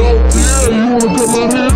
Yeah, you wanna come out here?